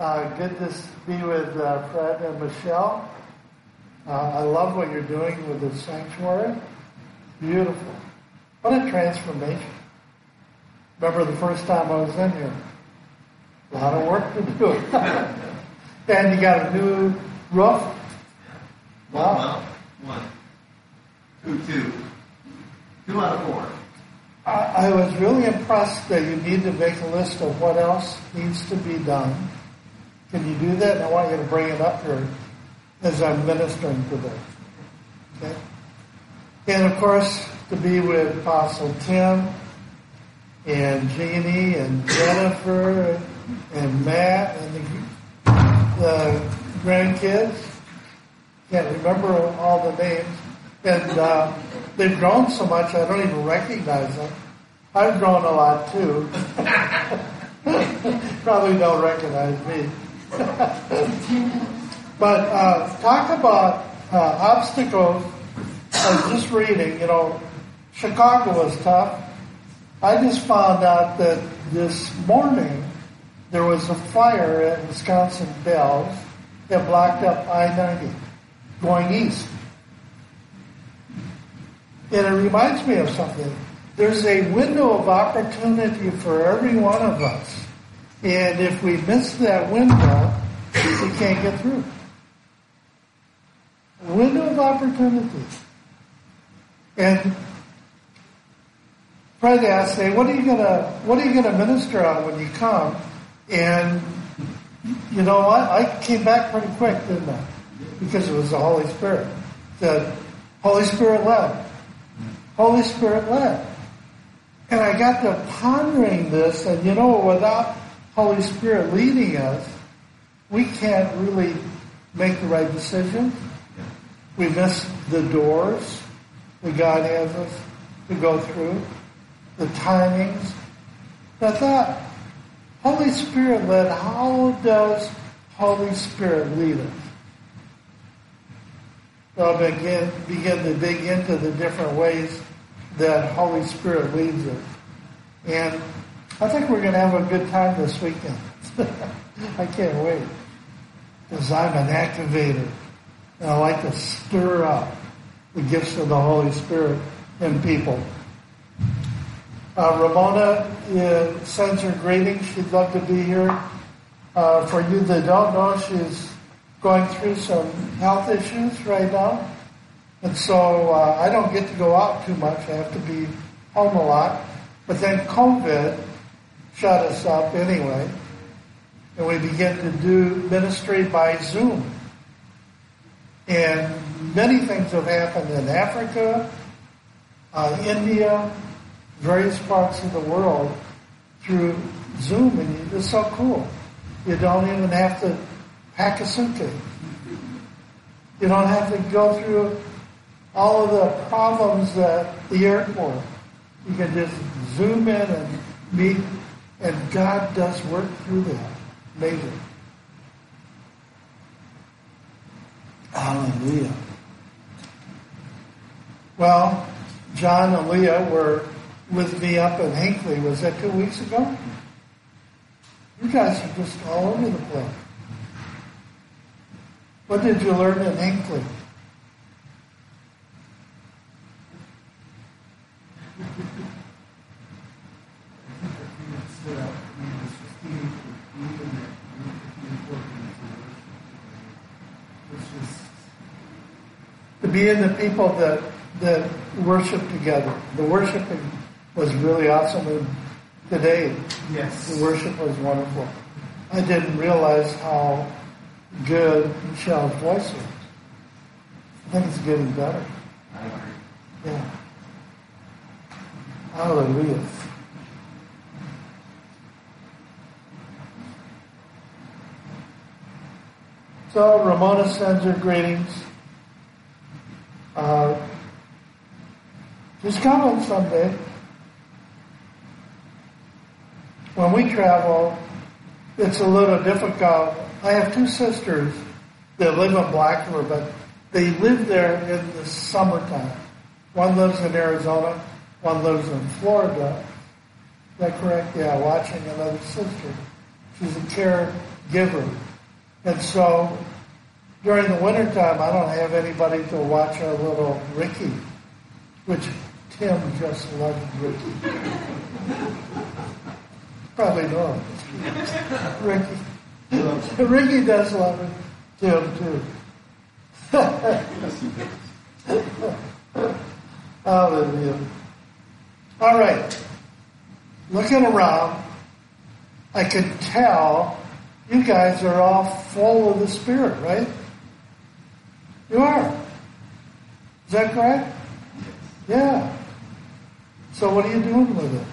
Uh, good to be with uh, Fred and Michelle. Uh, I love what you're doing with the sanctuary. Beautiful. What a transformation. Remember the first time I was in here? A lot of work to do. and you got a new roof. Wow. One. Two, two. Two out of four. I, I was really impressed that you need to make a list of what else needs to be done. Can you do that? And I want you to bring it up here as I'm ministering today. Okay? And of course, to be with Apostle Tim and Jeannie and Jennifer and Matt and the, the grandkids. Can't remember all the names. And uh, they've grown so much I don't even recognize them. I've grown a lot too. Probably don't recognize me. But uh, talk about uh, obstacles. I was just reading, you know, Chicago was tough. I just found out that this morning there was a fire at Wisconsin Dells that blocked up I-90 going east. And it reminds me of something. There's a window of opportunity for every one of us. And if we miss that window, we can't get through. Window of opportunity. And Fred asked me, what are you gonna, what are you gonna minister on when you come? And you know what? I came back pretty quick, didn't I? Because it was the Holy Spirit. The Holy Spirit led. Holy Spirit led. And I got to pondering this, and you know, without Holy Spirit leading us, we can't really make the right decision. We miss the doors that God has us to go through, the timings. But that Holy Spirit led, how does Holy Spirit lead us? So I'll begin, begin to dig into the different ways that Holy Spirit leads us. And I think we're going to have a good time this weekend. I can't wait. Because I'm an activator. And I like to stir up the gifts of the Holy Spirit in people. Uh, Ramona uh, sends her greetings. She'd love to be here. Uh, for you that don't know, she's going through some health issues right now. And so uh, I don't get to go out too much. I have to be home a lot. But then COVID shut us up anyway. And we began to do ministry by Zoom. And many things have happened in Africa, uh, India, various parts of the world through Zoom, and it's so cool. You don't even have to pack a suitcase. You don't have to go through all of the problems at the airport. You can just zoom in and meet, and God does work through that. Amazing. Hallelujah. Well, John and Leah were with me up in Hinckley. Was that two weeks ago? You guys are just all over the place. What did you learn in Hinckley? To be in the people that that worship together. The worshiping was really awesome and today. Yes. The worship was wonderful. I didn't realize how good Michelle's voice was. I think it's getting better. I agree. Yeah. Hallelujah. So Ramona sends her greetings. Uh, she's coming someday. When we travel, it's a little difficult. I have two sisters that live in Black River, but they live there in the summertime. One lives in Arizona, one lives in Florida. Is that correct? Yeah, watching another sister. She's a caregiver giver. And so during the wintertime, I don't have anybody to watch our little Ricky, which Tim just loves Ricky. Probably know Ricky. Ricky does love. Tim too. Hallelujah. All right. Looking around, I can tell you guys are all full of the Spirit, right? You are. Is that correct? Yeah. So what are you doing with it?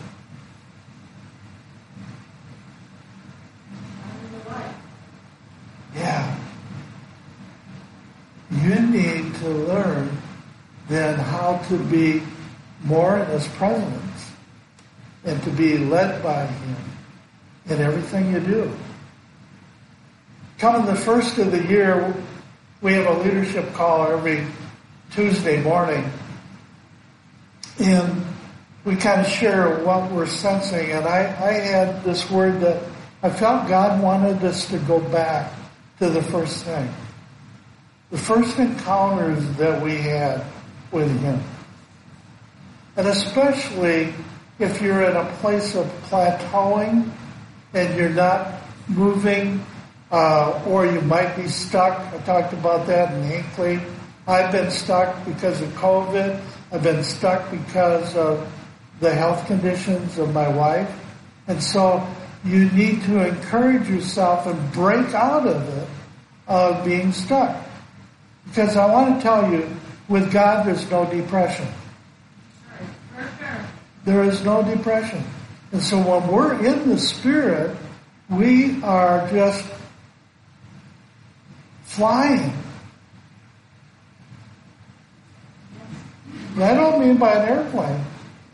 Yeah. You need to learn then how to be more in His presence and to be led by Him in everything you do. Coming the first of the year, we have a leadership call every Tuesday morning. And we kind of share what we're sensing. And I, I had this word that I felt God wanted us to go back to the first thing. The first encounters that we had with Him. And especially if you're in a place of plateauing and you're not moving, uh, or you might be stuck. I talked about that in Hinckley. I've been stuck because of COVID. I've been stuck because of the health conditions of my wife. And so you need to encourage yourself and break out of it of being stuck. Because I want to tell you, with God, there's no depression. There is no depression. And so when we're in the Spirit, we are just flying. And I don't mean by an airplane.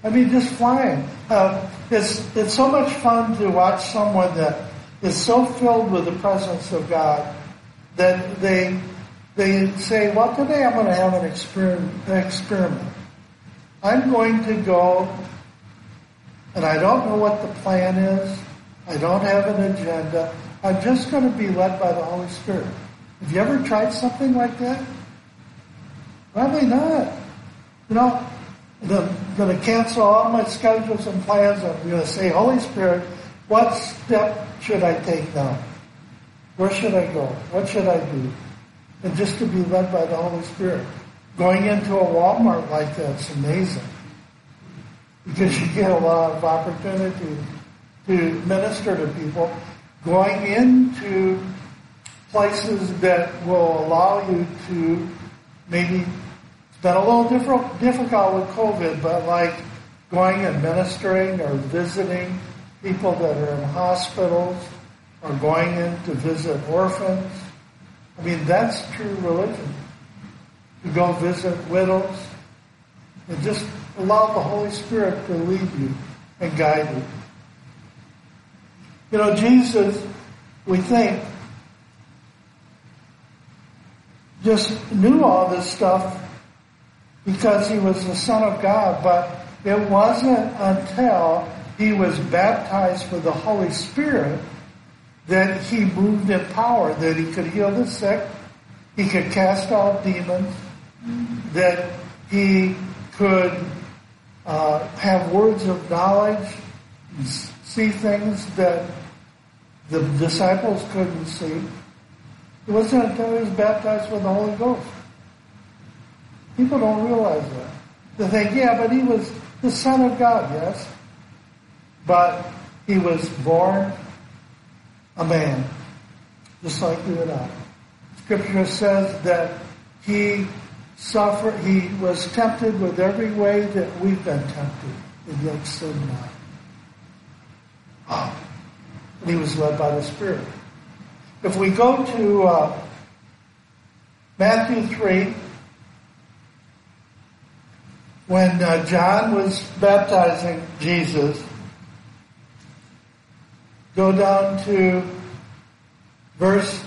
I mean just flying. Uh, it's it's so much fun to watch someone that is so filled with the presence of God that they they say, "Well, today I'm going to have an experiment. experiment. I'm going to go, and I don't know what the plan is. I don't have an agenda. I'm just going to be led by the Holy Spirit." Have you ever tried something like that? Probably not. You know, I'm going to cancel all my schedules and plans. I'm going to say, Holy Spirit, what step should I take now? Where should I go? What should I do? And just to be led by the Holy Spirit. Going into a Walmart like that's amazing. Because you get a lot of opportunity to minister to people. Going into places that will allow you to maybe it's been a little different, difficult with COVID, but like going and ministering or visiting people that are in hospitals or going in to visit orphans. I mean, that's true religion. To go visit widows and just allow the Holy Spirit to lead you and guide you. You know, Jesus, we think, just knew all this stuff because he was the Son of God, but it wasn't until he was baptized with the Holy Spirit that he moved in power, that he could heal the sick, he could cast out demons, that he could uh, have words of knowledge, see things that the disciples couldn't see. It wasn't until he was baptized with the Holy Ghost. People don't realize that. They think, yeah, but he was the Son of God, yes. But he was born a man, just like you and I. Scripture says that he suffered, he was tempted with every way that we've been tempted, and yet sin not. Oh. And he was led by the Spirit. If we go to uh, Matthew 3, when uh, John was baptizing Jesus, go down to verse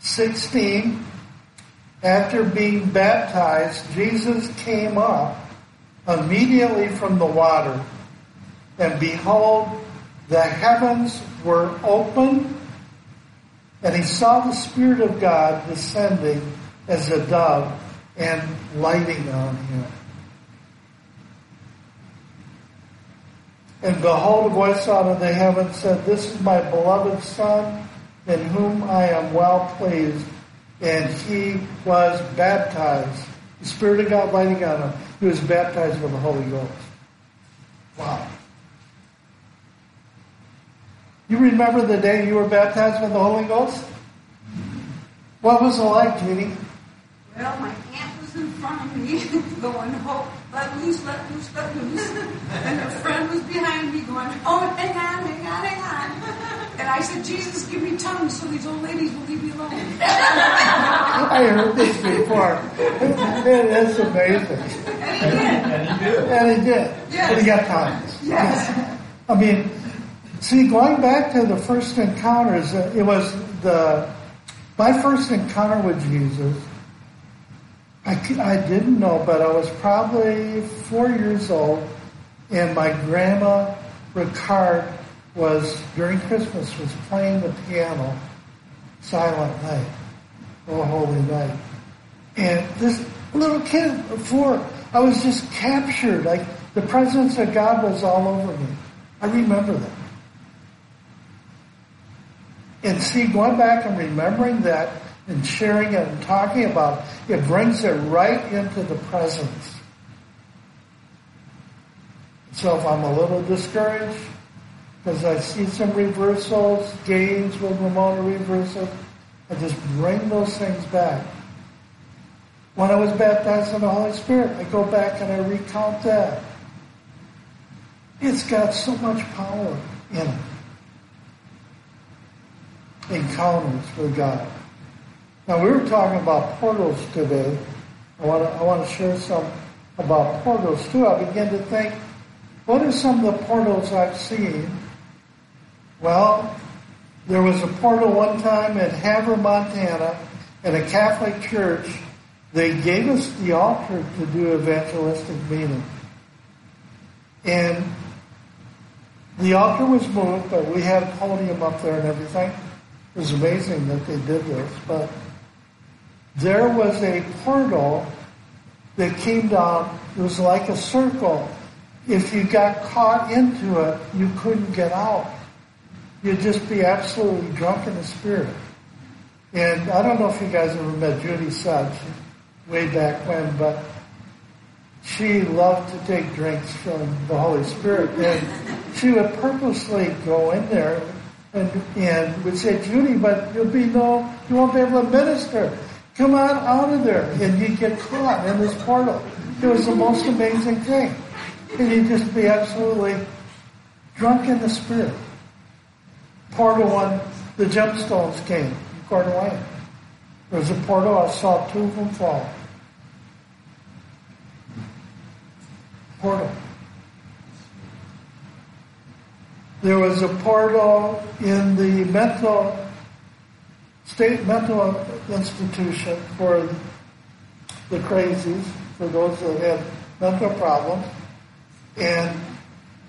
16. After being baptized, Jesus came up immediately from the water, and behold, the heavens were opened And he saw the Spirit of God descending as a dove and lighting on him. And behold, a voice out of the heaven said, This is my beloved Son, in whom I am well pleased. And he was baptized. The Spirit of God lighting on him. He was baptized with the Holy Ghost. Wow. You remember the day you were baptized with the Holy Ghost? What was it like, Jeannie? Well, my aunt was in front of me going, oh, let loose, let loose, let loose. And her friend was behind me going, oh, hang on, hang on, hang on. And I said, Jesus, give me tongues so these old ladies will leave me alone. I heard this before. It is amazing. And he did. And you do. And he did. Yes. But he got tongues. Yes. I mean, see, going back to the first encounters, uh, it was the my first encounter with Jesus. I didn't know, but I was probably four years old, and my grandma Ricard was during Christmas was playing the piano, Silent Night, Oh Holy Night, and this little kid four, I was just captured. Like the presence of God was all over me. I remember that. And see, going back and remembering that and sharing it and talking about it, it brings it right into the presence. So if I'm a little discouraged, because I see some reversals, gains with Ramona reversals, I just bring those things back. When I was baptized in the Holy Spirit, I go back and I recount that. It's got so much power in it encounters with God. Now we were talking about portals today. I want to I want to share some about portals too. I began to think, what are some of the portals I've seen? Well, there was a portal one time at Havre, Montana, in a Catholic church. They gave us the altar to do evangelistic meeting. And the altar was moved, but we had a podium up there and everything. It was amazing that they did this, but there was a portal that came down. It was like a circle. If you got caught into it, you couldn't get out. You'd just be absolutely drunk in the spirit. And I don't know if you guys ever met Judy Sudge way back when, but she loved to take drinks from the Holy Spirit. And she would purposely go in there and, and would say, Judy, but you'll be no, you won't be able to minister. Come on out of there. And you'd get caught in this portal. It was the most amazing thing. And you'd just be absolutely drunk in the spirit. Portal one, the gemstones came Coeur d'Alene. There was a portal, I saw two of them fall. Portal. There was a portal in the mental, state mental institution for the crazies, for those that had mental problems. And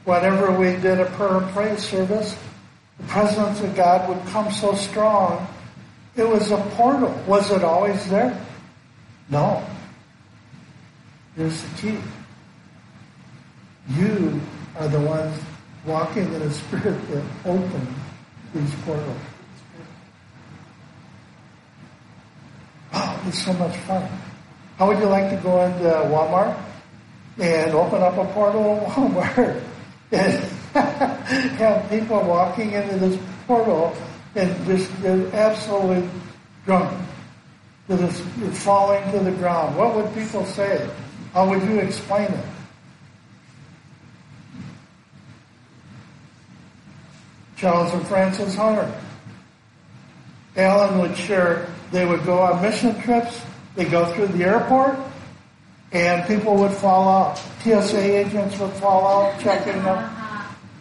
whenever we did a prayer and praise service, the presence of God would come so strong. It was a portal. Was it always there? No. Here's the key. You are the ones walking in a spirit that opened these portals. Oh, it's so much fun. How would you like to go into Walmart and open up a portal at Walmart and have people walking into this portal and just absolutely drunk, to falling to the ground? What would people say? How would you explain it? Charles and Frances Hunter. Alan would share, they would go on mission trips, they'd go through the airport, and people would fall out. TSA agents would fall out, checking them.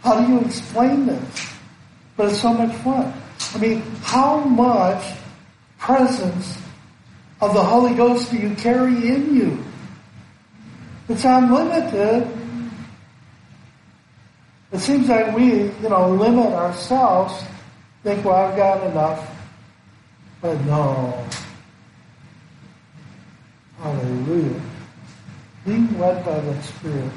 How do you explain this? But it's so much fun. I mean, how much presence of the Holy Ghost do you carry in you? It's unlimited. It seems like we, you know, limit ourselves, think, well, I've got enough. But no. Hallelujah. Being led by the Spirit.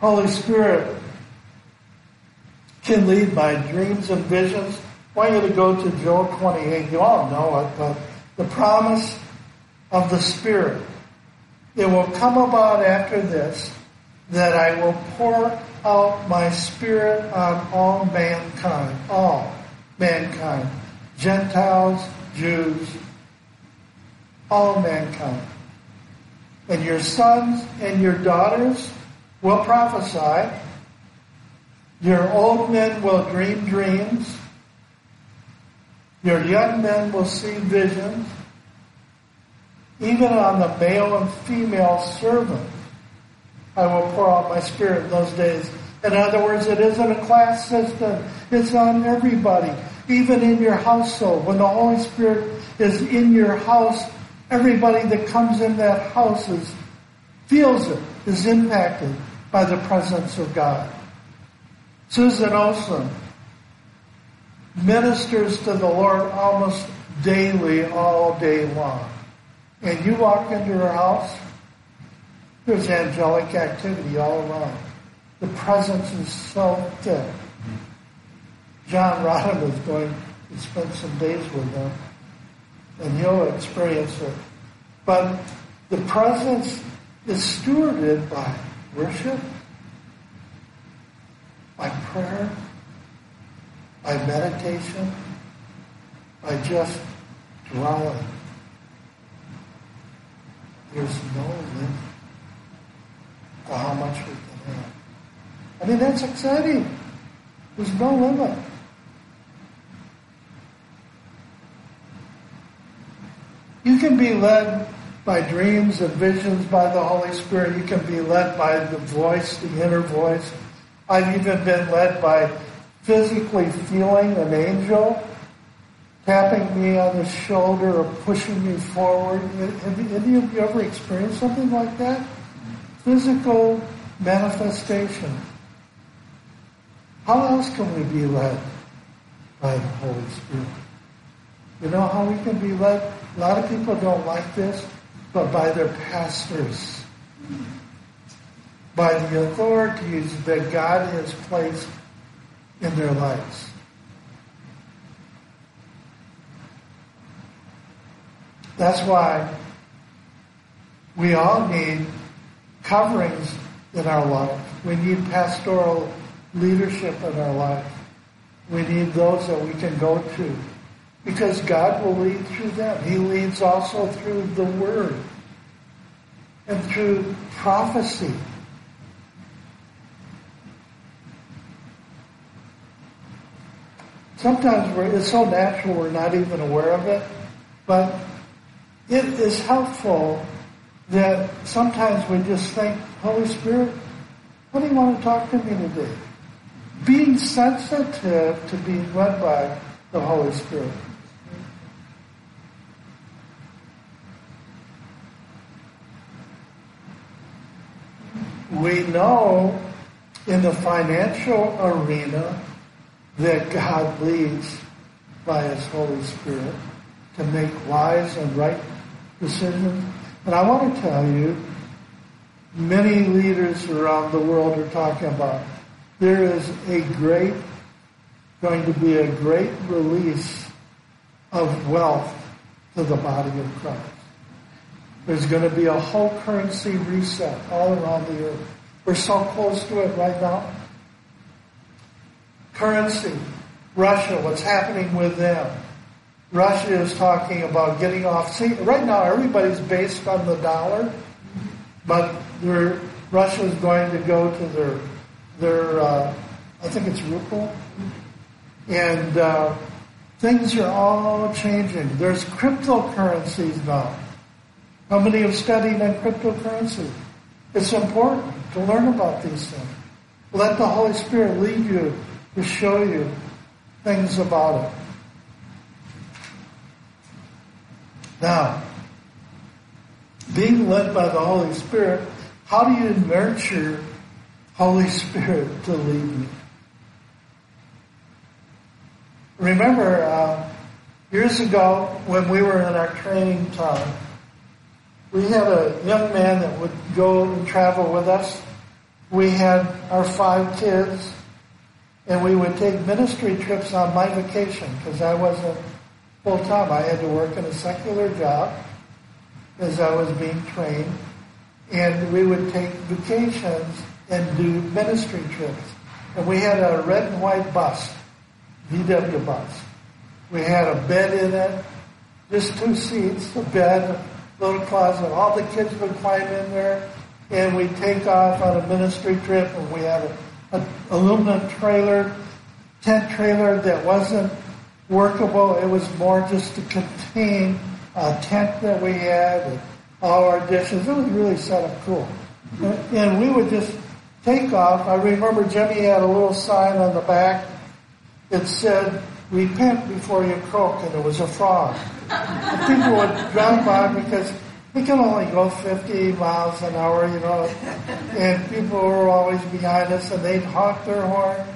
Holy Spirit can lead by dreams and visions. I want you to go to Joel 28. You all know it, but the promise of the Spirit. It will come about after this that I will pour out my Spirit on all mankind, all mankind, Gentiles, Jews, all mankind. And your sons and your daughters will prophesy. Your old men will dream dreams. Your young men will see visions. Even on the male and female servant, I will pour out my spirit in those days. In other words, it isn't a class system. It's on everybody. Even in your household. When the Holy Spirit is in your house, everybody that comes in that house is, feels it, is impacted by the presence of God. Susan Olson ministers to the Lord almost daily, all day long. And you walk into her house, there's angelic activity all around. The presence is so thick. John Rodham is going to spend some days with them, and you'll experience it. But the presence is stewarded by worship, by prayer, by meditation, by just dwelling. There's no limit how much we can have. I mean, that's exciting. There's no limit. You can be led by dreams and visions by the Holy Spirit. You can be led by the voice, the inner voice. I've even been led by physically feeling an angel tapping me on the shoulder or pushing me forward. Have any of you ever experienced something like that? Physical manifestation. How else can we be led by the Holy Spirit? You know how we can be led? A lot of people don't like this, but by their pastors. By the authorities that God has placed in their lives. That's why we all need coverings in our life. We need pastoral leadership in our life. We need those that we can go to because God will lead through them. He leads also through the Word and through prophecy. Sometimes it's so natural we're not even aware of it, but it is helpful that sometimes we just think, Holy Spirit, what do you want to talk to me today? Being sensitive to being led by the Holy Spirit. We know in the financial arena that God leads by His Holy Spirit to make wise and right decisions. And I want to tell you, many leaders around the world are talking about there is a great, going to be a great release of wealth to the body of Christ. There's going to be a whole currency reset all around the earth. We're so close to it right now. Currency. Russia, what's happening with them? Russia is talking about getting off. See, right now everybody's based on the dollar, but Russia is going to go to their their. Uh, I think it's ruble, and uh, things are all changing. There's cryptocurrencies now. How many have studied on cryptocurrency? It's important to learn about these things. Let the Holy Spirit lead you to show you things about it. Now, being led by the Holy Spirit, how do you nurture Holy Spirit to lead you? Remember, uh, years ago when we were in our training time, we had a young man that would go and travel with us. We had our five kids, and we would take ministry trips on my vacation because I wasn't full time. I had to work in a secular job as I was being trained, and we would take vacations and do ministry trips. And we had a red and white bus, VW bus. We had a bed in it, just two seats, a bed, a little closet. All the kids would climb in there, and we'd take off on a ministry trip, and we had a, a aluminum trailer, tent trailer that wasn't workable. It was more just to contain a tent that we had and all our dishes. It was really set up cool. And we would just take off. I remember Jimmy had a little sign on the back that said, repent before you croak, and it was a frog. People would drive by because we can only go 50 miles an hour, you know, and people were always behind us and they'd honk their horn.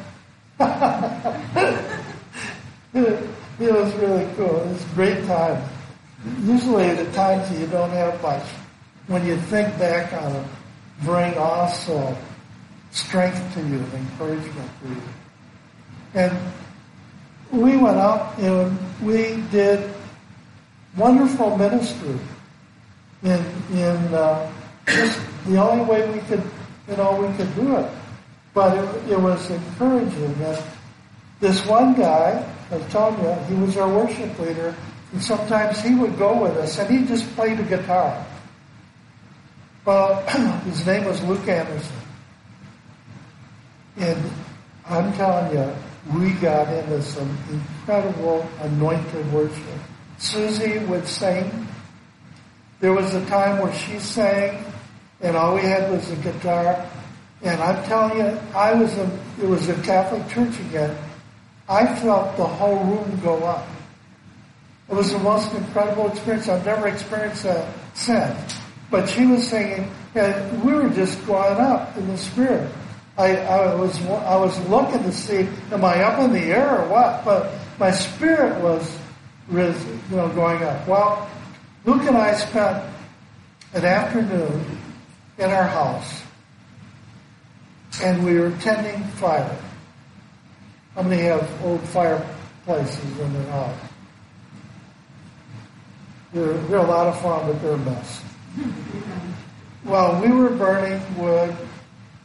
it, was really cool. It was a great time. Usually the times that you don't have much, when you think back on it, bring also strength to you, encouragement to you. And we went out and we did wonderful ministry in in uh, just the only way we could you know we could do it. But it, it was encouraging that this one guy, Telling you, he was our worship leader, and sometimes he would go with us and he just played the guitar. Well, his name was Luke Anderson. And I'm telling you, we got into some incredible anointed worship. Susie would sing. There was a time where she sang, and all we had was a guitar. And I'm telling you, I was a, it was a Catholic church again. I felt the whole room go up. It was the most incredible experience. I've never experienced that since. But she was singing, and we were just going up in the spirit. I, I was I was looking to see, am I up in the air or what? But my spirit was, you know, going up. Well, Luke and I spent an afternoon in our house, and we were tending fire. How many have old fireplaces in their house? They're, they're a lot of fun, but they're a mess. Well, we were burning wood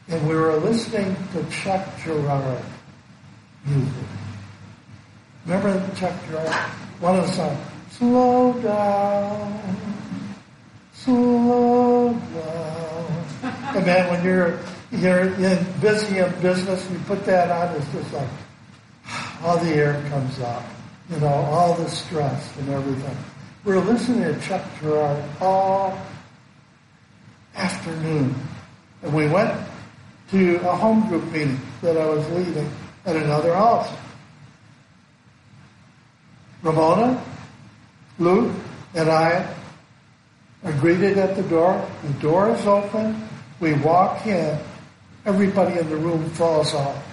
and we were listening to Chuck Girard music. Remember Chuck Girard? One of the songs. Slow down, slow down. And man, when you're you're in busy in business, you put that on, it's just like all the air comes out. You know, all the stress and everything. We were listening to Chuck Girard all afternoon. And we went to a home group meeting that I was leading at another house. Ramona, Luke, and I are greeted at the door. The door is open. We walk in. Everybody in the room falls off.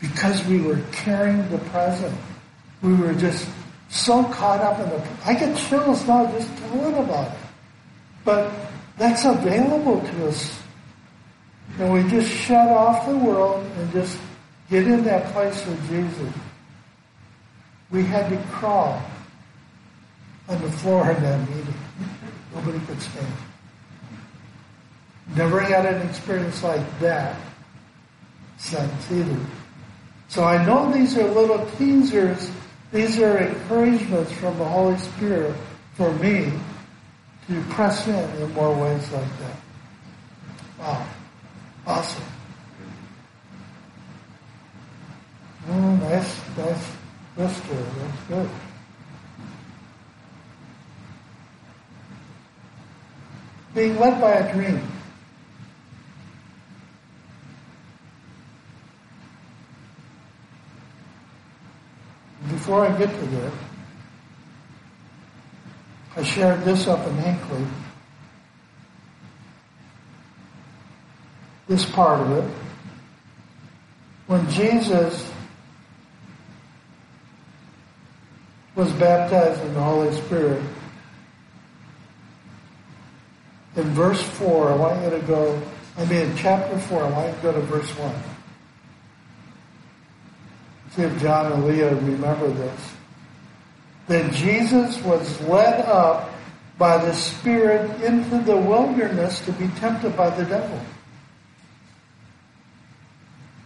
Because we were carrying the present. We were just so caught up in the. I get chills now just telling about it. But that's available to us. And we just shut off the world and just get in that place with Jesus. We had to crawl on the floor in that meeting. Nobody could stand. Never had an experience like that since either. So I know these are little teasers. These are encouragements from the Holy Spirit for me to press in in more ways like that. Wow. Awesome. Oh, nice, nice blister. That's good. Being led by a dream. before I get to there, I shared this up in Hinckley. This part of it. When Jesus was baptized in the Holy Spirit, in verse 4, I want you to go, I mean, in chapter 4, I want you to go to verse 1. See if John and Leah remember this. That Jesus was led up by the Spirit into the wilderness to be tempted by the devil.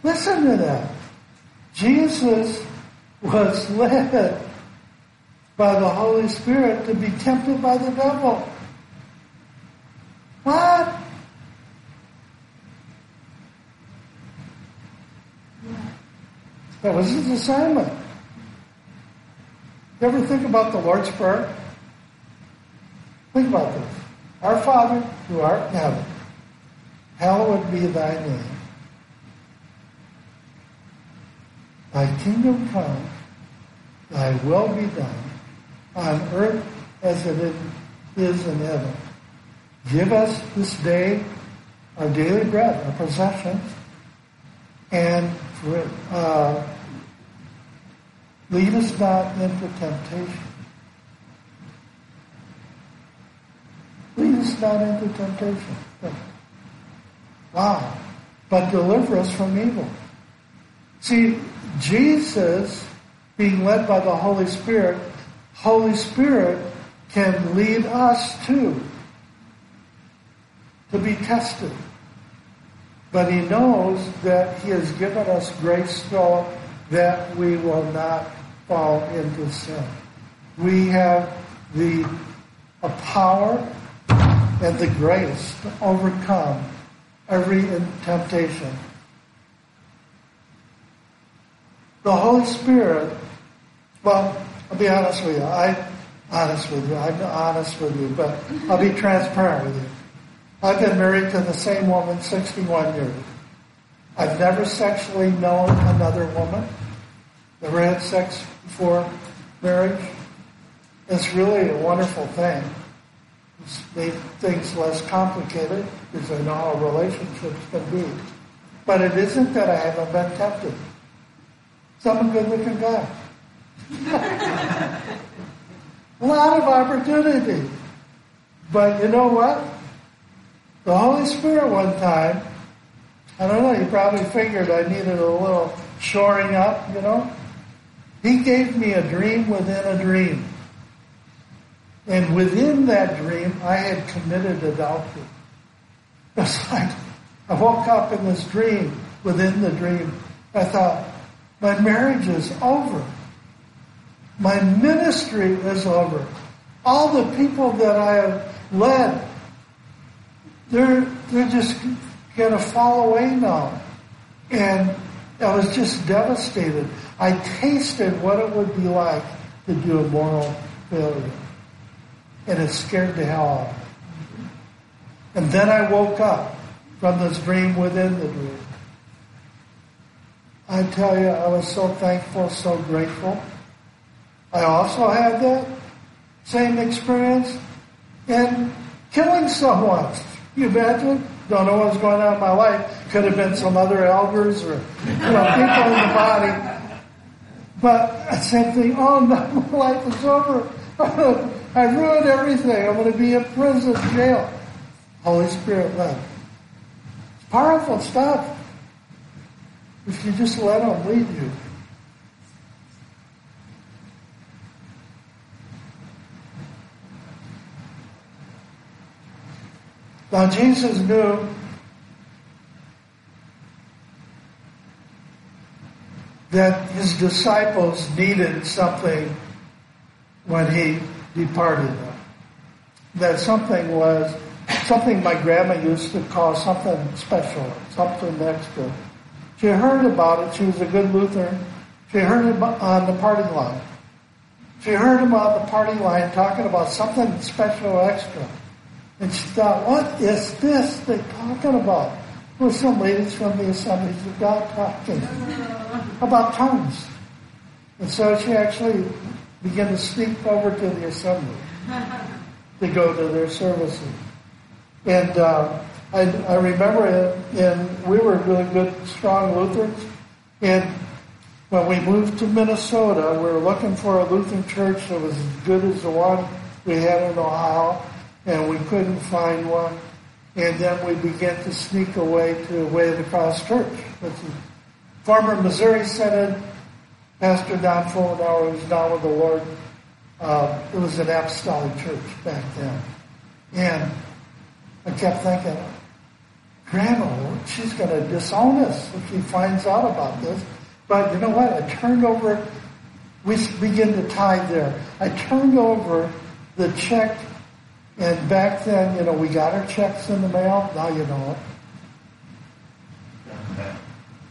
Listen to that. Jesus was led by the Holy Spirit to be tempted by the devil. What? That was his assignment. You ever think about the Lord's Prayer? Think about this. Our Father, who art in heaven, hallowed be thy name. Thy kingdom come, thy will be done, on earth as it is in heaven. Give us this day our daily bread, our possessions, and uh, lead us not into temptation. Lead us not into temptation. Wow. But deliver us from evil. See, Jesus, being led by the Holy Spirit, Holy Spirit can lead us too to be tested. But he knows that he has given us grace so that we will not fall into sin. We have the power and the grace to overcome every temptation. The Holy Spirit, well, I'll be honest with you. I, honest with you. I'm honest with you, but I'll be transparent with you. I've been married to the same woman 61 years. I've never sexually known another woman. Never had sex before marriage. It's really a wonderful thing. It's made things less complicated because I know how relationships can be. But it isn't that I haven't been tempted. I'm a good looking guy. a lot of opportunity. But you know what? The Holy Spirit one time, I don't know, he probably figured I needed a little shoring up, you know. He gave me a dream within a dream. And within that dream, I had committed adultery. It's like I woke up in this dream within the dream. I thought, my marriage is over. My ministry is over. All the people that I have led they're, they're just going to fall away now. And I was just devastated. I tasted what it would be like to do a moral failure. And it scared the hell out of me. And then I woke up from this dream within the dream. I tell you, I was so thankful, so grateful. I also had that same experience in killing someone. You imagine? Don't know what's going on in my life. Could have been some other elders or you know people in the body. But same thing. Oh no, my life is over. I ruined everything. I'm going to be in prison, jail. Holy Spirit led. It's powerful stuff. If you just let Him lead you. Now Jesus knew that his disciples needed something when he departed them. That something was something my grandma used to call something special, something extra. She heard about it. She was a good Lutheran. She heard it on the party line. She heard on the party line talking about something special extra. And she thought, what is this they're talking about? Well, some ladies from the Assemblies of God talking about tongues. And so she actually began to sneak over to the assembly to go to their services. And uh, I, I remember, it, and we were really good, strong Lutherans, and When we moved to Minnesota, we were looking for a Lutheran church that was as good as the one we had in Ohio, and we couldn't find one. And then we began to sneak away to Way of the Cross Church, which is former Missouri Synod. Pastor Don Fullenauer was down with the Lord. Uh, it was an apostolic church back then. And I kept thinking, Grandma, she's going to disown us if she finds out about this. But you know what? I turned over, we begin to tithe there. I turned over the check, and back then, you know, we got our checks in the mail. Now you know it.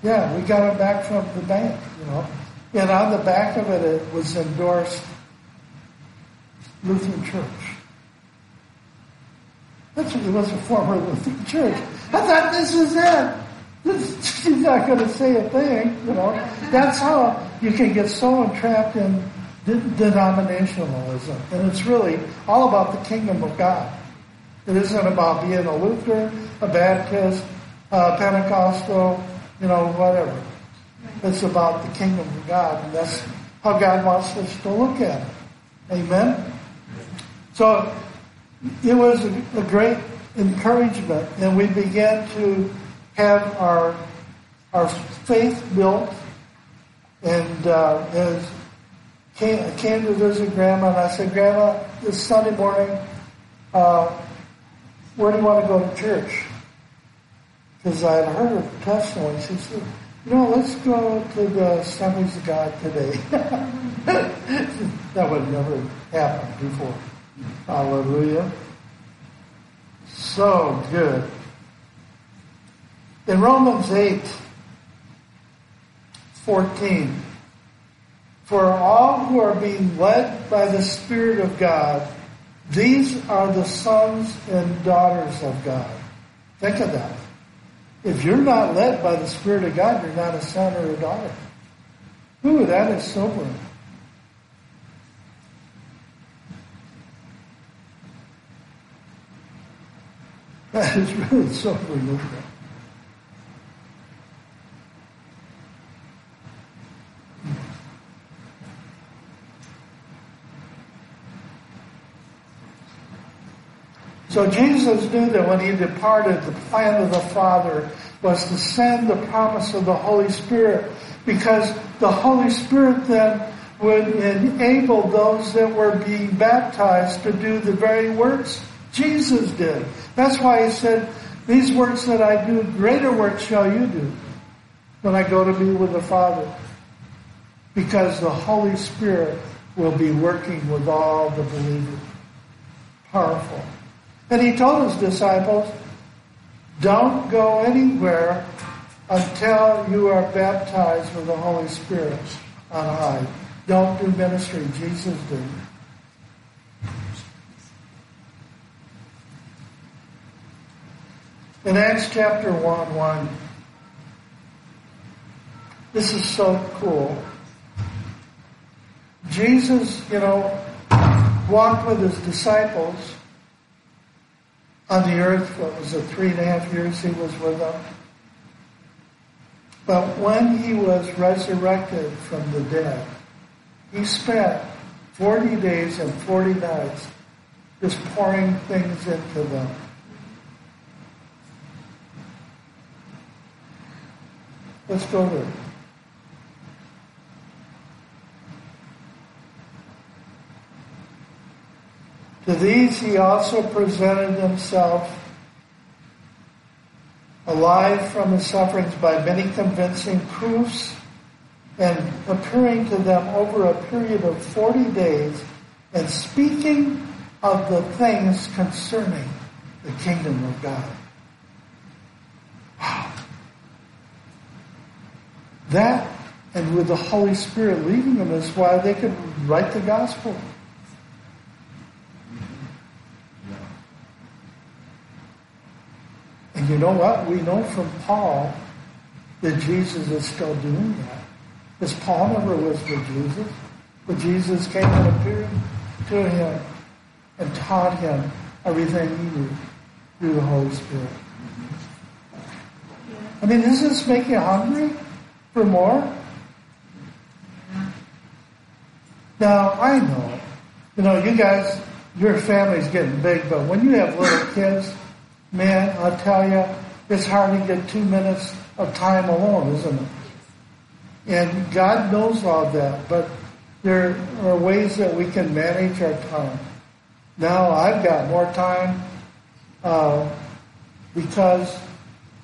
Yeah, we got it back from the bank, you know. And on the back of it, it was endorsed Lutheran Church. That's it was a former Lutheran church. I thought this is it. She's not going to say a thing, you know. That's how you can get so entrapped in denominationalism. And it's really all about the kingdom of God. It isn't about being a Lutheran, a Baptist, a Pentecostal, you know, whatever. It's about the kingdom of God, and that's how God wants us to look at it. Amen? So it was a, great encouragement, and we began to have our our faith built. And uh, as came, I came to visit Grandma, and I said, Grandma, this Sunday morning, uh, where do you want to go to church? Because I had heard her testimony. She said, you know, let's go to the Assemblies of God today. that would never happen before. Hallelujah. So good. In Romans 8, 14, for all who are being led by the Spirit of God, these are the sons and daughters of God. Think of that. If you're not led by the Spirit of God, you're not a son or a daughter. Ooh, that is sobering. That is really sobering, isn't it? So Jesus knew that when he departed, the plan of the Father was to send the promise of the Holy Spirit because the Holy Spirit then would enable those that were being baptized to do the very works Jesus did. That's why he said, these works that I do, greater works shall you do when I go to be with the Father. Because the Holy Spirit will be working with all the believers. Powerful. And he told his disciples, don't go anywhere until you are baptized with the Holy Spirit on high. Don't do ministry. Jesus did. In Acts chapter 1 1, this is so cool. Jesus, you know, walked with his disciples on the earth. What was it, three and a half years he was with them? But when he was resurrected from the dead, he spent 40 days and 40 nights just pouring things into them. Let's go there. To these he also presented himself alive from his sufferings by many convincing proofs and appearing to them over a period of 40 days and speaking of the things concerning the kingdom of God. Wow. That and with the Holy Spirit leading them is why they could write the gospel. You know what? We know from Paul that Jesus is still doing that. Because Paul never was with Jesus. But Jesus came and appeared to him and taught him everything he knew through the Holy Spirit. I mean, does this make you hungry? for more? Now, I know, you know, you guys, your family's getting big, but when you have little kids, man, I'll tell you, it's hard to get two minutes of time alone, isn't it? And God knows all that, but there are ways that we can manage our time. Now I've got more time uh, because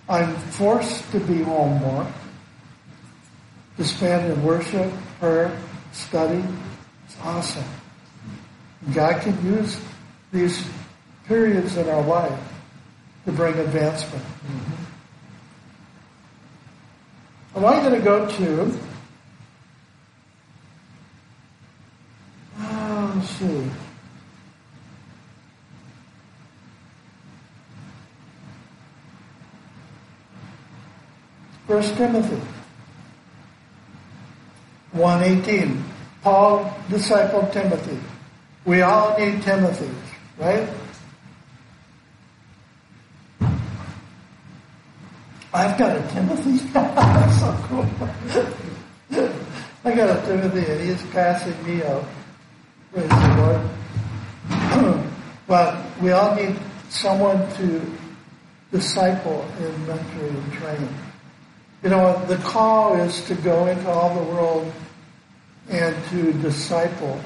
I'm forced to be home more, to spend in worship, prayer, study. It's awesome. God can use these periods in our life to bring advancement. Mm-hmm. I want you to go to, oh, let's see. First Timothy 1.18. Paul discipled Timothy. We all need Timothy, right? I've got a Timothy. So cool. I got a Timothy and he's passing me out. Praise the Lord. but we all need someone to disciple and mentor and train. You know, the call is to go into all the world and to disciple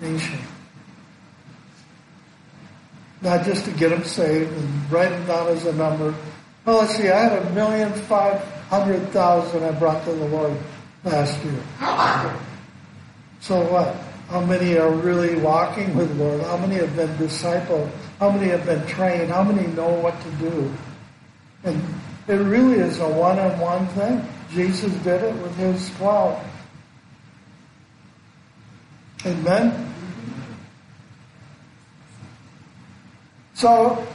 nation. Not just to get them saved and write them down as a number, well, let's see, I had a million five hundred thousand I brought to the Lord last year. So what? How many are really walking with the Lord? How many have been discipled? How many have been trained? How many know what to do? And it really is a one-on-one thing. Jesus did it with his twelve. Amen? So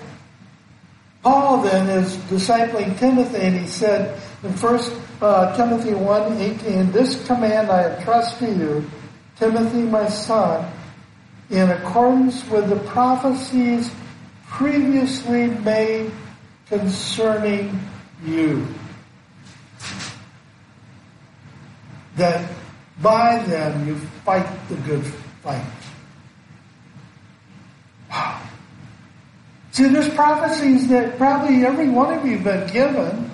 Paul then is discipling Timothy, and he said in First uh, Timothy 1.18, This command I entrust to you, Timothy my son, in accordance with the prophecies previously made concerning you. That by them you fight the good fight. See, there's prophecies that probably every one of you have been given,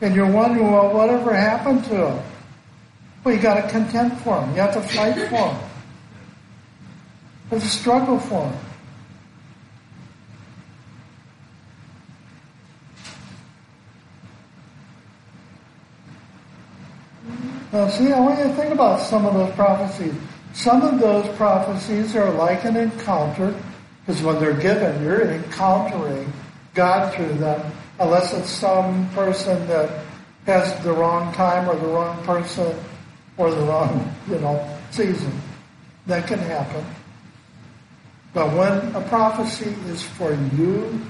and you're wondering, well, whatever happened to them? Well, you got to contend for them. You have to fight for them. Have to struggle for them. Now, see, I want you to think about some of those prophecies. Some of those prophecies are like an encounter because when they're given, you're encountering God through them, unless it's some person that has the wrong time or the wrong person or the wrong, you know, season. That can happen. But when a prophecy is for you,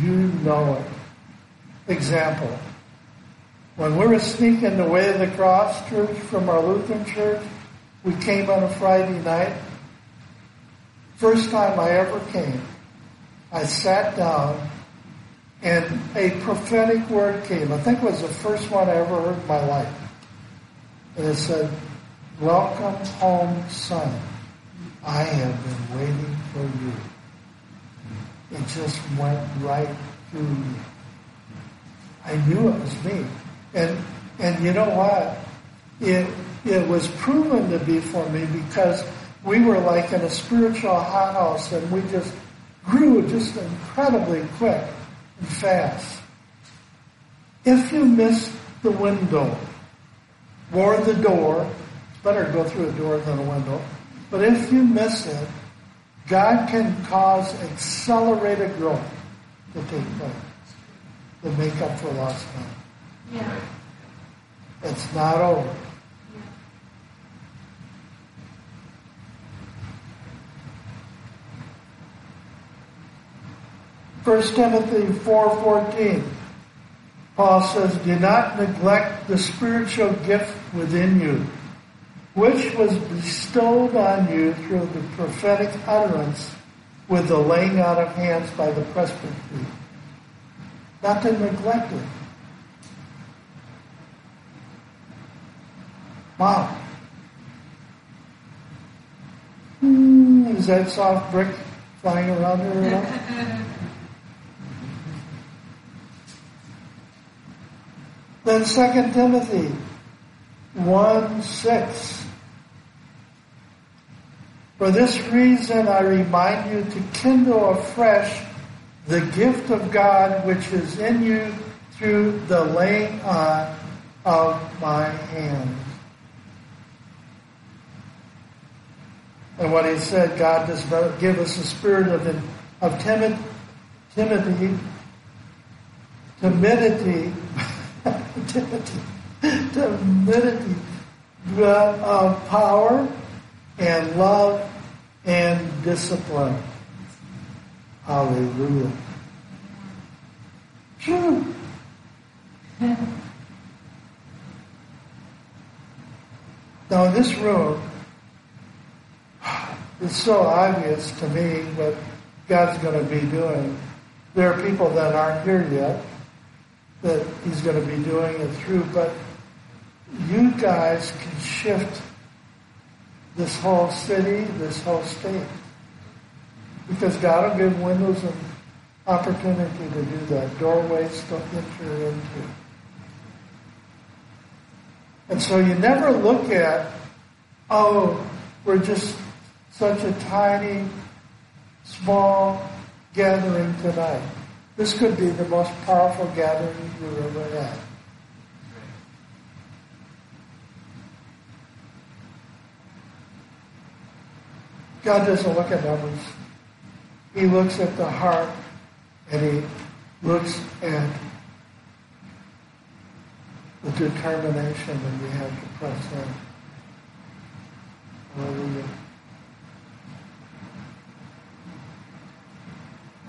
you know it. Example. When we were sneaking the way of the cross church from our Lutheran church, we came on a Friday night First time I ever came, I sat down and a prophetic word came. I think it was the first one I ever heard in my life. And it said, Welcome home, son. I have been waiting for you. It just went right through me. I knew it was me. And and you know what? It it was proven to be for me because we were like in a spiritual hothouse and we just grew just incredibly quick and fast. If you miss the window or the door, it's better to go through a door than a window, but if you miss it, God can cause accelerated growth to take place to make up for lost time. Yeah. It's not over. 1 Timothy 4.14, Paul says, Do not neglect the spiritual gift within you, which was bestowed on you through the prophetic utterance with the laying out of hands by the presbytery. Not to neglect it. Wow. Hmm, is that soft brick flying around there at all? Then Second Timothy 1 6. For this reason I remind you to kindle afresh the gift of God which is in you through the laying on of my hands. And what he said, God does not give us a spirit of, of timid, timidity, timidity, but of power and love and discipline. Hallelujah. Now this room, it's so obvious to me what God's going to be doing. There are people that aren't here yet that He's going to be doing it through, but you guys can shift this whole city, this whole state. Because God will give windows of opportunity to do that, doorways to enter into. And so you never look at, oh, we're just such a tiny, small gathering tonight. This could be the most powerful gathering you've ever had. God doesn't look at numbers. He looks at the heart and he looks at the determination that we have to press in. Hallelujah.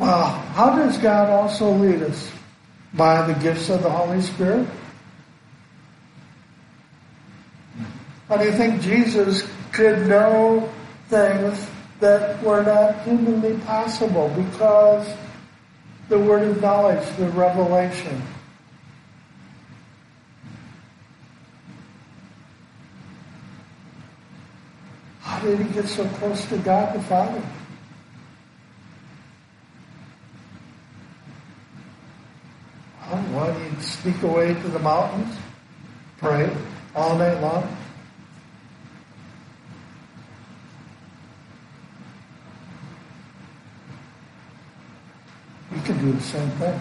Well, how does God also lead us? By the gifts of the Holy Spirit? How do you think Jesus could know things that were not humanly possible because the word of knowledge, the revelation. How did he get so close to God the Father? Why did he sneak away to the mountains, pray all night long? We can do the same thing.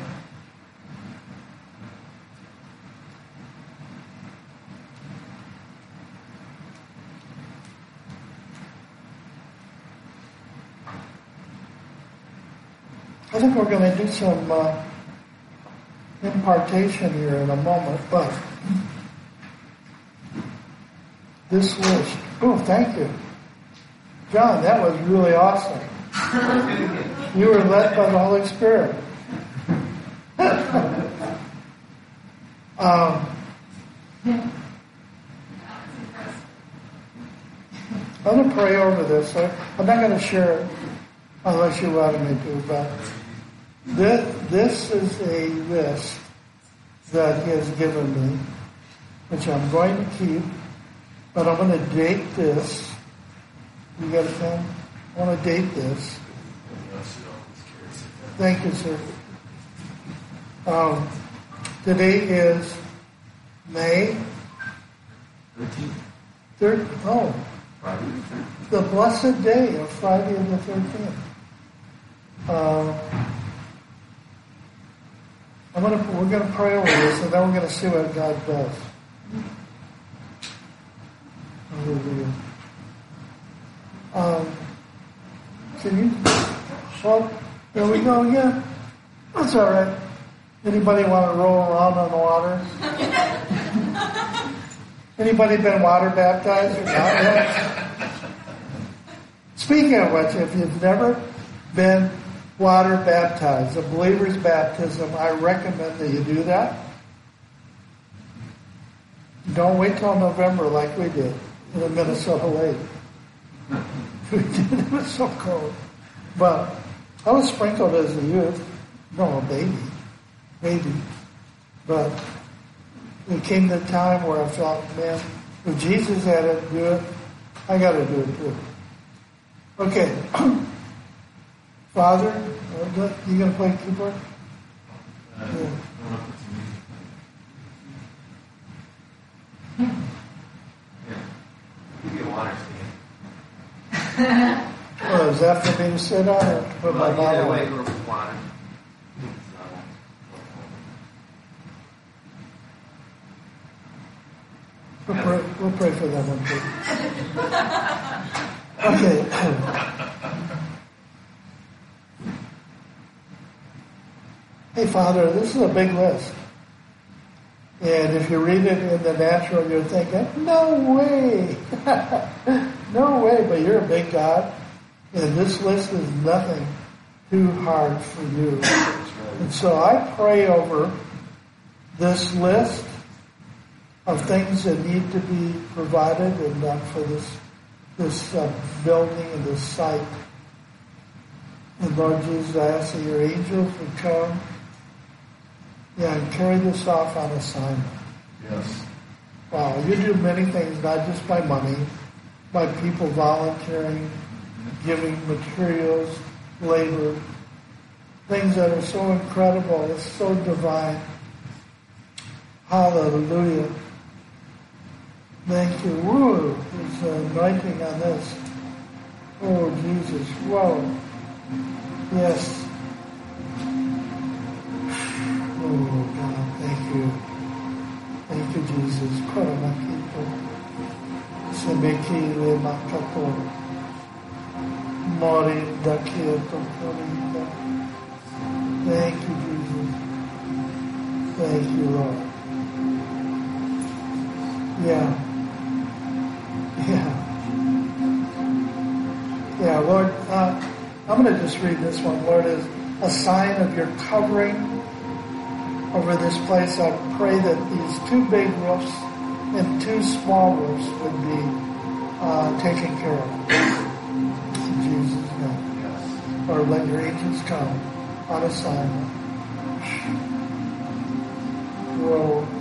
I think we're going to do some uh, impartation here in a moment, but this list. Oh, thank you. John, that was really awesome. You were led by the Holy Spirit. um, I'm going to pray over this. I'm not going to share it unless you want me to, but this, this is a list that he has given me, which I'm going to keep, but I'm going to date this. You got a pen? I want to date this. Thank you, sir. Um, today is May 13th. Third, oh, the blessed day of Friday the 13th. Uh, I'm gonna, we're going to pray over this, and then we're going to see what God does. Um, can you show there we go again. That's all right. Anybody want to roll around on the water? Anybody been water baptized or not yet? Speaking of which, if you've never been water baptized, a believer's baptism, I recommend that you do that. Don't wait till November like we did in the Minnesota lake. It was so cold. But I was sprinkled as a youth. No, a baby. Baby. But it came the time where I felt, man, if Jesus had to do it, I got to do it too. Okay. Father, you going to play keyboard? Yeah. I wanna put some music. Yeah. Give you a water stand. Or is that for me to sit on or put my Well, either bottle way, on? we're with water. We'll pray, we'll pray for them one too. Okay. Hey, Father, this is a big list. And if you read it in the natural, you're thinking, no way. no way, but you're a big God. And this list is nothing too hard for you. And so I pray over this list of things that need to be provided and done for this this uh, building and this site. And Lord Jesus, I ask that your angels would come, yeah, and carry this off on assignment. Yes. Wow, you do many things, not just by money, by people volunteering, giving materials, labor, things that are so incredible, it's so divine. Hallelujah. Thank you. Woo, there's an anointing on this. Oh, Jesus. Whoa. Yes. Oh, God, thank you. Thank you, Jesus. Thank you, Jesus. Thank you, Lord. Yeah. Yeah. Yeah, Lord, uh, I'm going to just read this one. Lord, as a sign of your covering over this place, I pray that these two big roofs and two small roofs would be uh, taken care of. In Jesus' name. Yes. Or let your angels come on assignment. Whoa.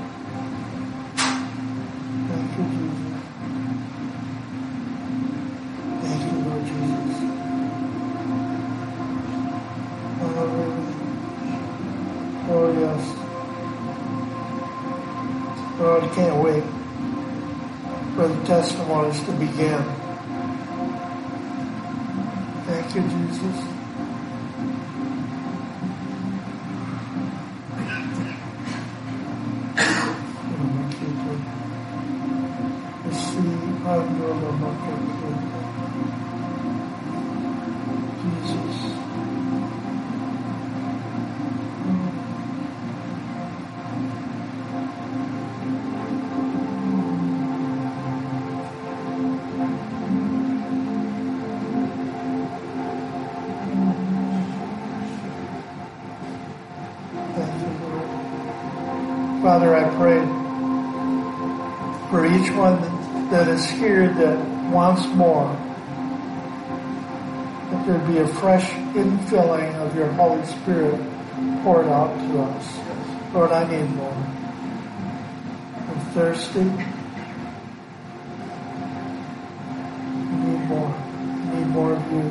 Testimonies to begin. Thank you, Jesus. Father, I pray for each one that is here that wants more, that there be a fresh infilling of your Holy Spirit poured out to us. Lord, I need more. I'm thirsty. I need more. I need more of you.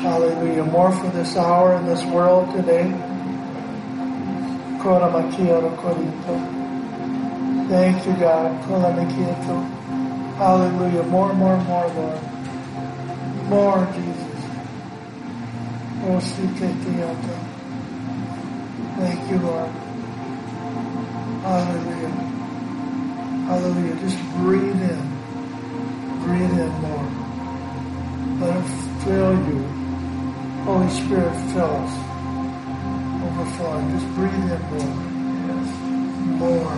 Hallelujah. More for this hour in this world today. Thank you, God. Hallelujah. More, more, more, Lord. More, Jesus. Oh. Thank you, Lord. Hallelujah. Hallelujah. Just breathe in. Breathe in more. Let it fill you. Holy Spirit, fill us. Overflowing. Just breathe in more. Yes. More.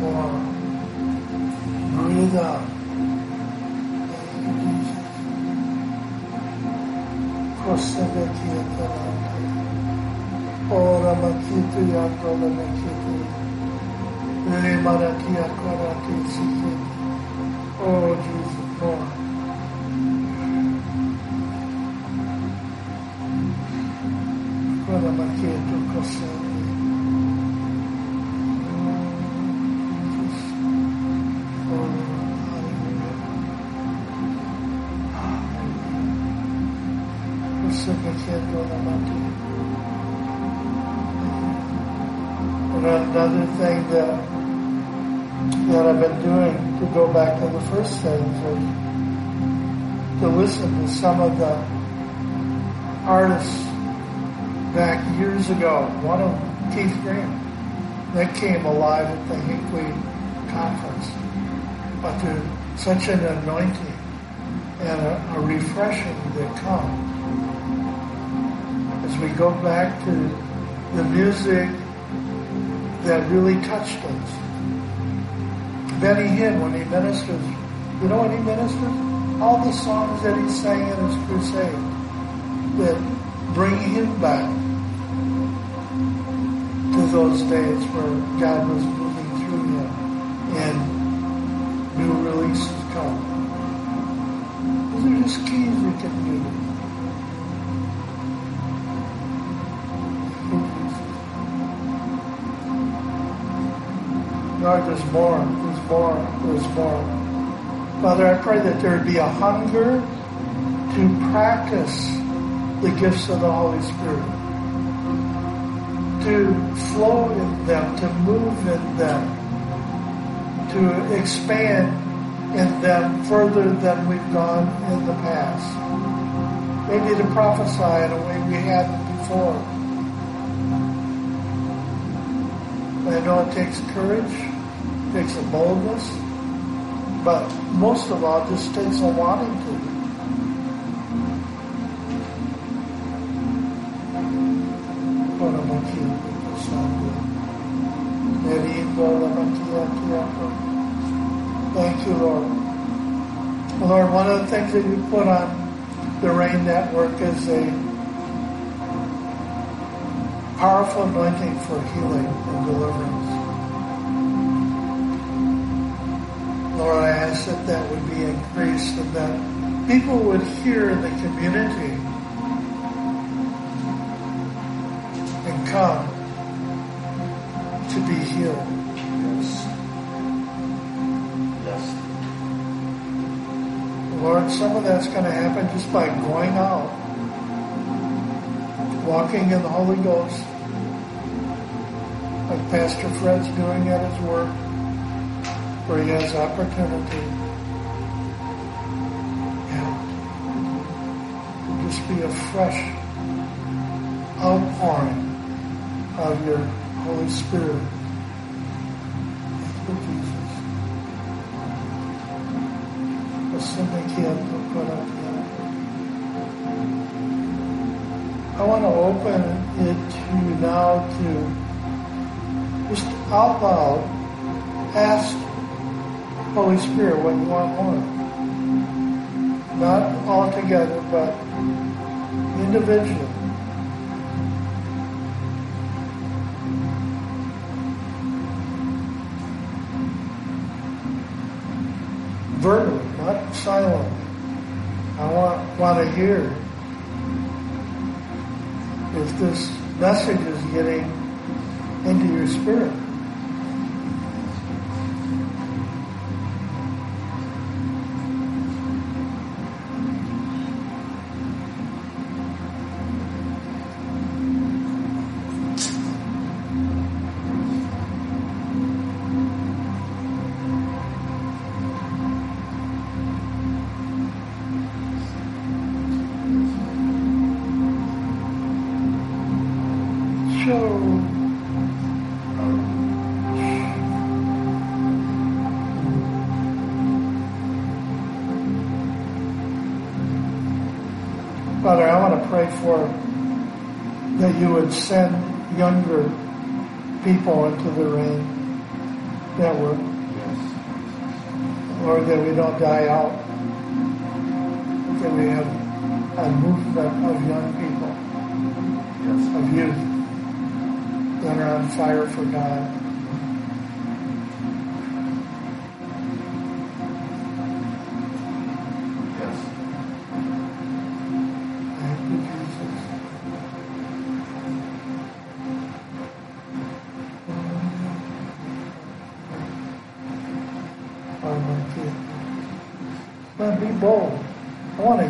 More. Breathe out. Ora makitu yakola makitu. Le maraki akorati sikiti. Oh, Jesus, And another thing that that I've been doing to go back to the first things is to listen to some of the artists back years ago. One of them, Keith Green, that came alive at the Hinckley conference. But there's such an anointing and a, a refreshing that comes we go back to the music that really touched us. Benny Hinn, when he ministers, you know what he ministers? All the songs that he sang in his crusade that bring him back to those days where God was moving through him and new releases come. Those are just keys we can use. Lord, there's more, there's more, there's more. Father, I pray that there would be a hunger to practice the gifts of the Holy Spirit, to flow in them, to move in them, to expand in them further than we've gone in the past. Maybe to prophesy in a way we hadn't before. I know it takes courage, takes a boldness, but most of all, just takes a wanting to. Thank you, Lord. Lord, one of the things that you put on the RAIN network is a powerful anointing for healing and deliverance. Lord, I ask that that would be increased and that people would hear in the community and come to be healed. Yes. Yes. Lord, some of that's going to happen just by going out, walking in the Holy Ghost, like Pastor Fred's doing at his work, where he has opportunity. Yeah. Just be a fresh outpouring of your Holy Spirit. Jesus. I want to open it to now to just out loud ask Holy Spirit what you want more. Not all together, but individually. verbally, not silently. I want, want to hear if this message is getting into your spirit. Pray for that you would send younger people into the RAIN network. Yes. Lord, that we don't die out. That we have a movement of young people, Yes. of youth that are on fire for God.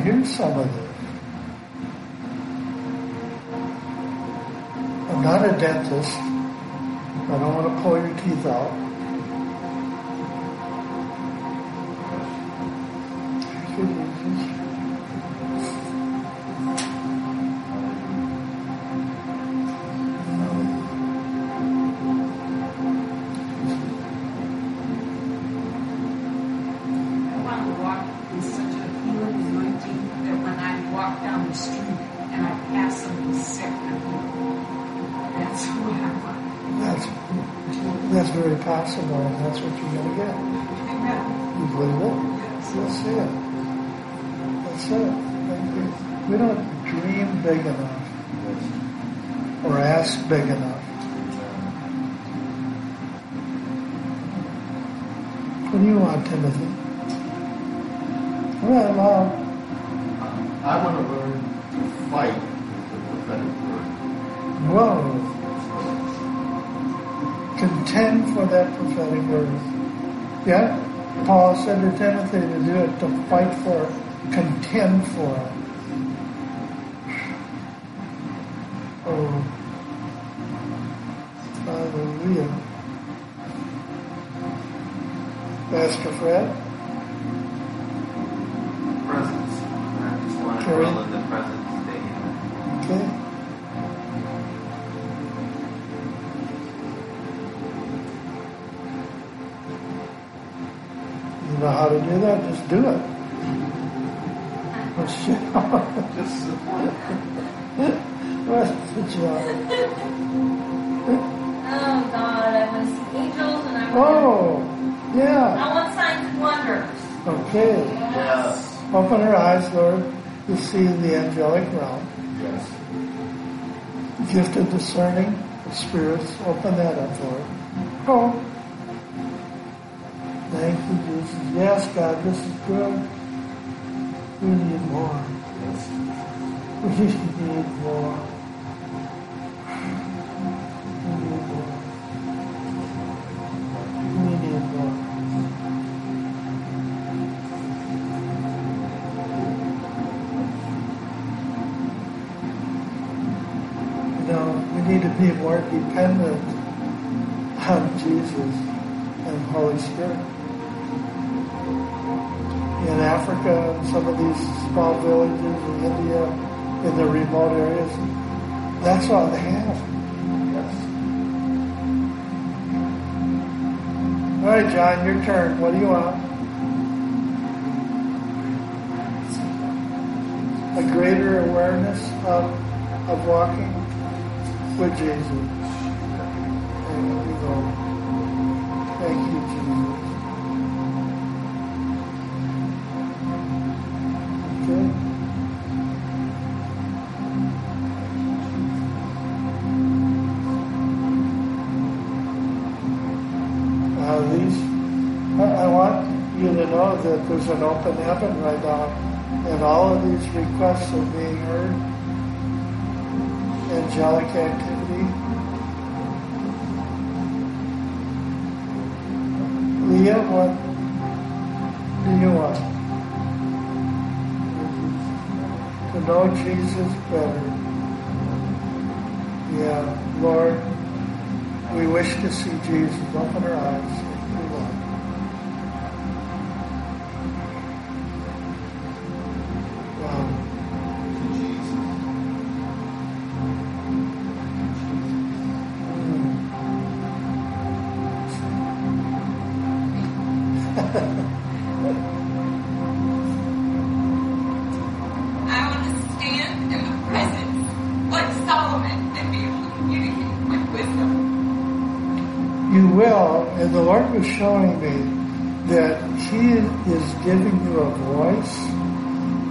hints of it. I'm not a dentist. I don't want to pull your teeth out. Big enough or ask big enough. What do you want, Timothy? Well. I want to learn to fight with the prophetic word. Whoa. Contend for that prophetic word. Yeah? Paul said to Timothy to do it, to fight for it, contend for it. It. Okay. You know how to do that? Just do it. Oh, What's your Just support. What's the job? Oh God, I want to see angels and I want, Oh, yeah. I want signs and wonders. Okay. Yes. Open her eyes, Lord, to see in the angelic realm. Yes. Gift of discerning of spirits. Open that up, Lord. Oh. Thank you, Jesus. Yes, God, this is good. We need more. Yes. We need more. More dependent on Jesus and Holy Spirit. In Africa, and some of these small villages in India, in the remote areas, that's all they have. Yes. All right, John, your turn. What do you want? A greater awareness of, of walking with Jesus. Thank you, Lord. Thank you, Jesus. Okay. Uh, these, I, I want you to know that there's an open heaven right now, and all of these requests are being heard. Angelic activity. Leah, what do you want? To know Jesus better. Yeah, Lord, we wish to see Jesus. Open our eyes. Was showing me that He is giving you a voice.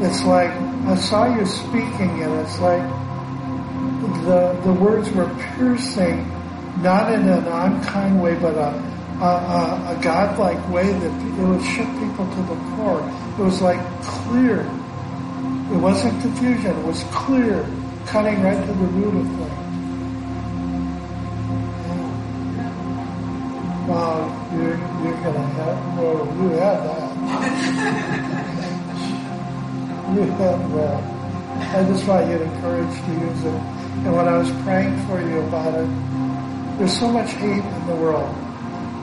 It's like I saw you speaking, and it's like the the words were piercing, not in an unkind way, but a a, a, a godlike way that it would shook people to the core. It was like clear. It wasn't confusion. It was clear, cutting right to the root of things. Wow, you're, you're gonna have, well, you have that. you have that. I just want you to encourage to use it. And when I was praying for you about it, there's so much hate in the world.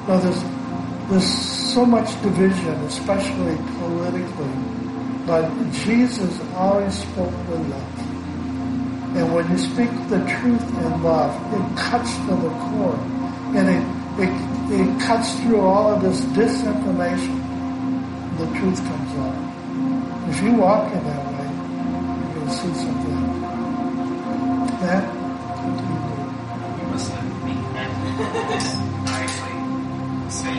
No, there's, there's so much division, especially politically. But Jesus always spoke with love. And when you speak the truth in love, it cuts to the core. And it, it, it cuts through all of this disinformation. The truth comes out. If you walk in that way, you'll see something. Matt? You must have me. I actually say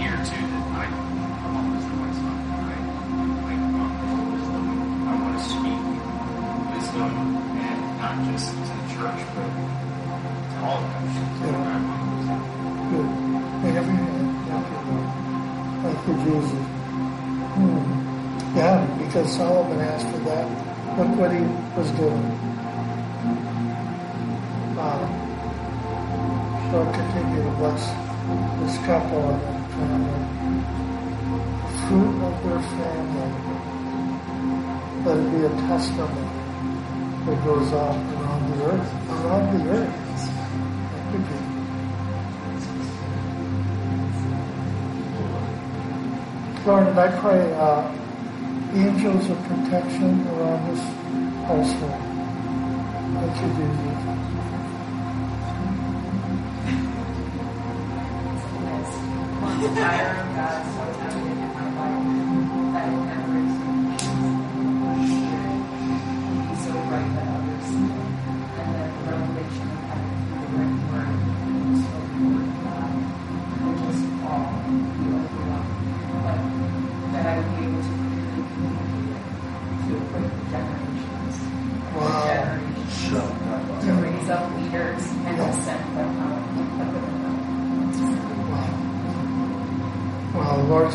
here too that I, I'm always the of I like um, wisdom. I want to speak wisdom and not just to the church, but to all of us. Because Solomon asked for that. Look what he was doing. Wow. So continue to bless this couple and their family. Fruit of their family. Let it be a testimony that goes out around the earth. Around the earth. Thank you. Lord, and I pray uh, angels of protection around this household. Thank you, Jesus. God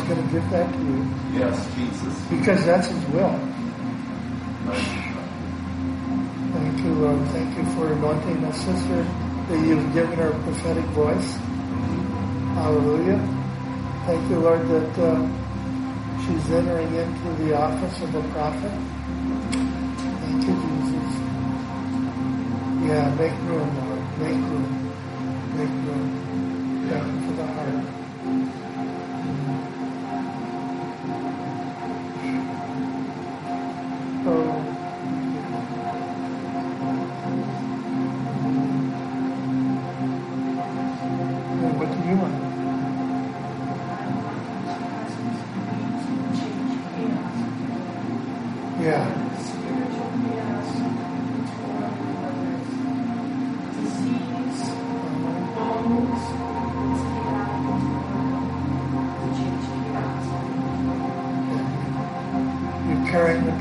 The going to give that to you Yes, Jesus. because that's His will. Thank you, Lord. Thank you for anointing my sister that you've given her a prophetic voice. Hallelujah. Thank you, Lord, that uh, she's entering into the office of a prophet. Thank you, Jesus. Yeah, make room, Lord. Make room.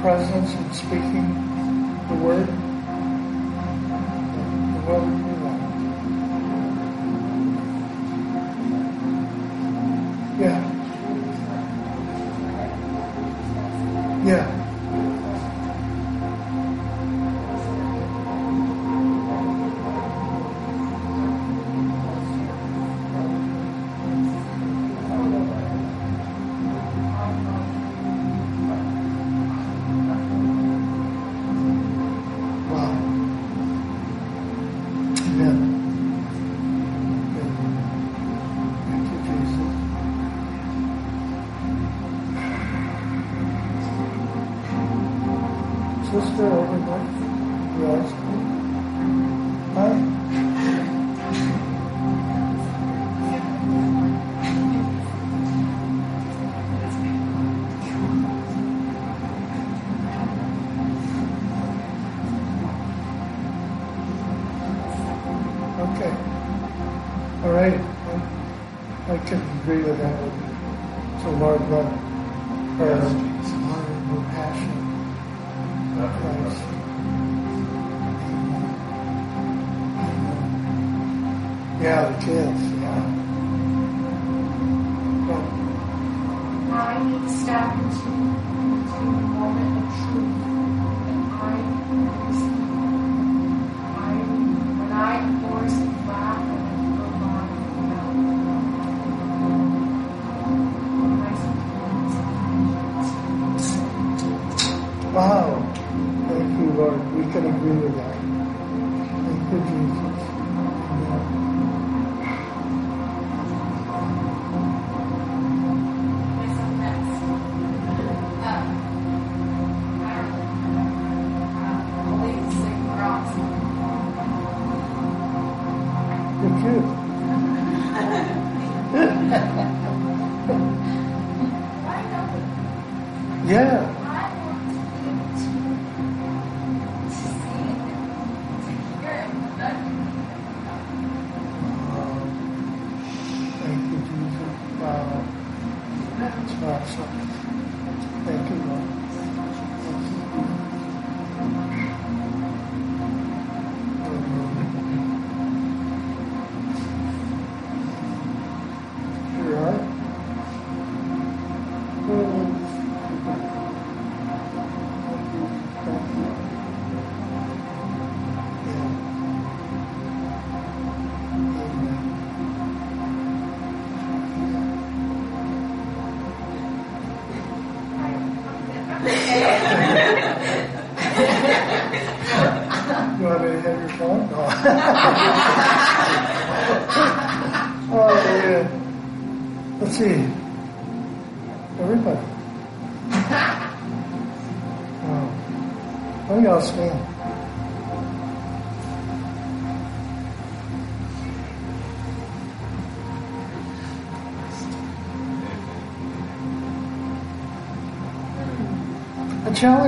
Presence and speaking the word.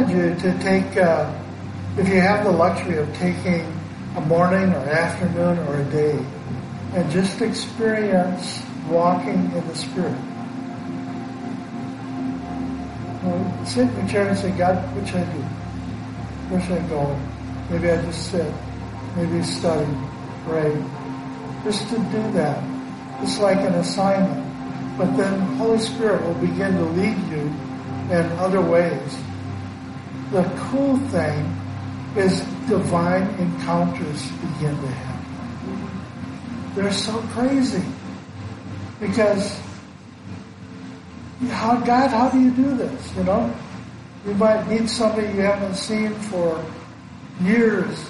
You to take, uh, if you have the luxury of taking a morning or afternoon or a day, and just experience walking in the Spirit. Know, sit in the chair and say, God, what should I do? Where should I go? Maybe I just sit. Maybe study, pray. Just to do that. It's like an assignment. But then Holy Spirit will begin to lead you in other ways. The cool thing is divine encounters begin to happen. They're so crazy. Because how God, how do you do this? You know? You might meet somebody you haven't seen for years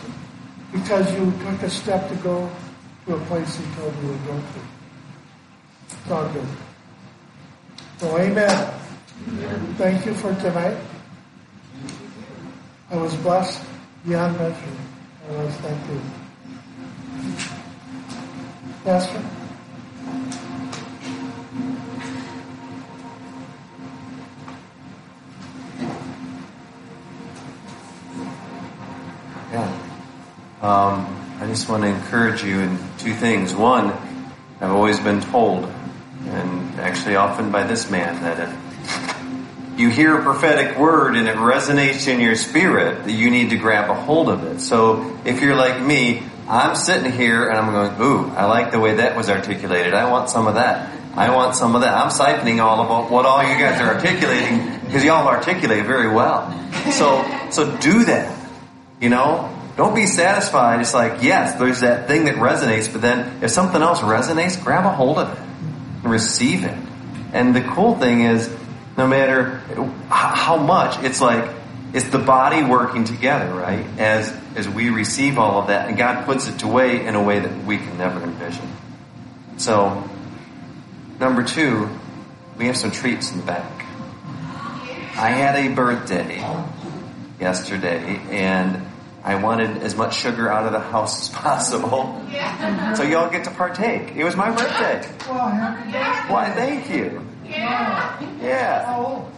because you took a step to go to a place he told you to go to. It's all good. So amen. Thank you for tonight. I was blessed beyond measure. I was, thank you. Pastor? Yeah. Um, I just want to encourage you in two things. One, I've always been told, and actually often by this man, that if you hear a prophetic word and it resonates in your spirit, you need to grab a hold of it. So if you're like me, I'm sitting here and I'm going, ooh, I like the way that was articulated. I want some of that. I want some of that. I'm siphoning all about what all you guys are articulating because y'all articulate very well. So, so do that. You know, don't be satisfied. It's like, yes, there's that thing that resonates, but then if something else resonates, grab a hold of it and receive it. And the cool thing is, no matter how much, it's like, it's the body working together, right? As, as we receive all of that, and God puts it to away in a way that we can never envision. So, number two, we have some treats in the back. I had a birthday yesterday, and I wanted as much sugar out of the house as possible. So y'all get to partake. It was my birthday. Well, happy birthday. Why, thank you. Yeah. Yeah. How old?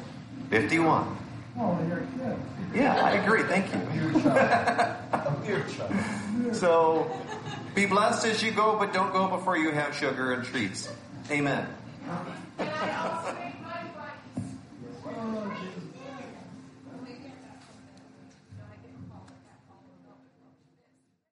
51. Oh, you're a kid. Yeah, I agree. Thank you. so, be blessed as you go, but don't go before you have sugar and treats. Amen.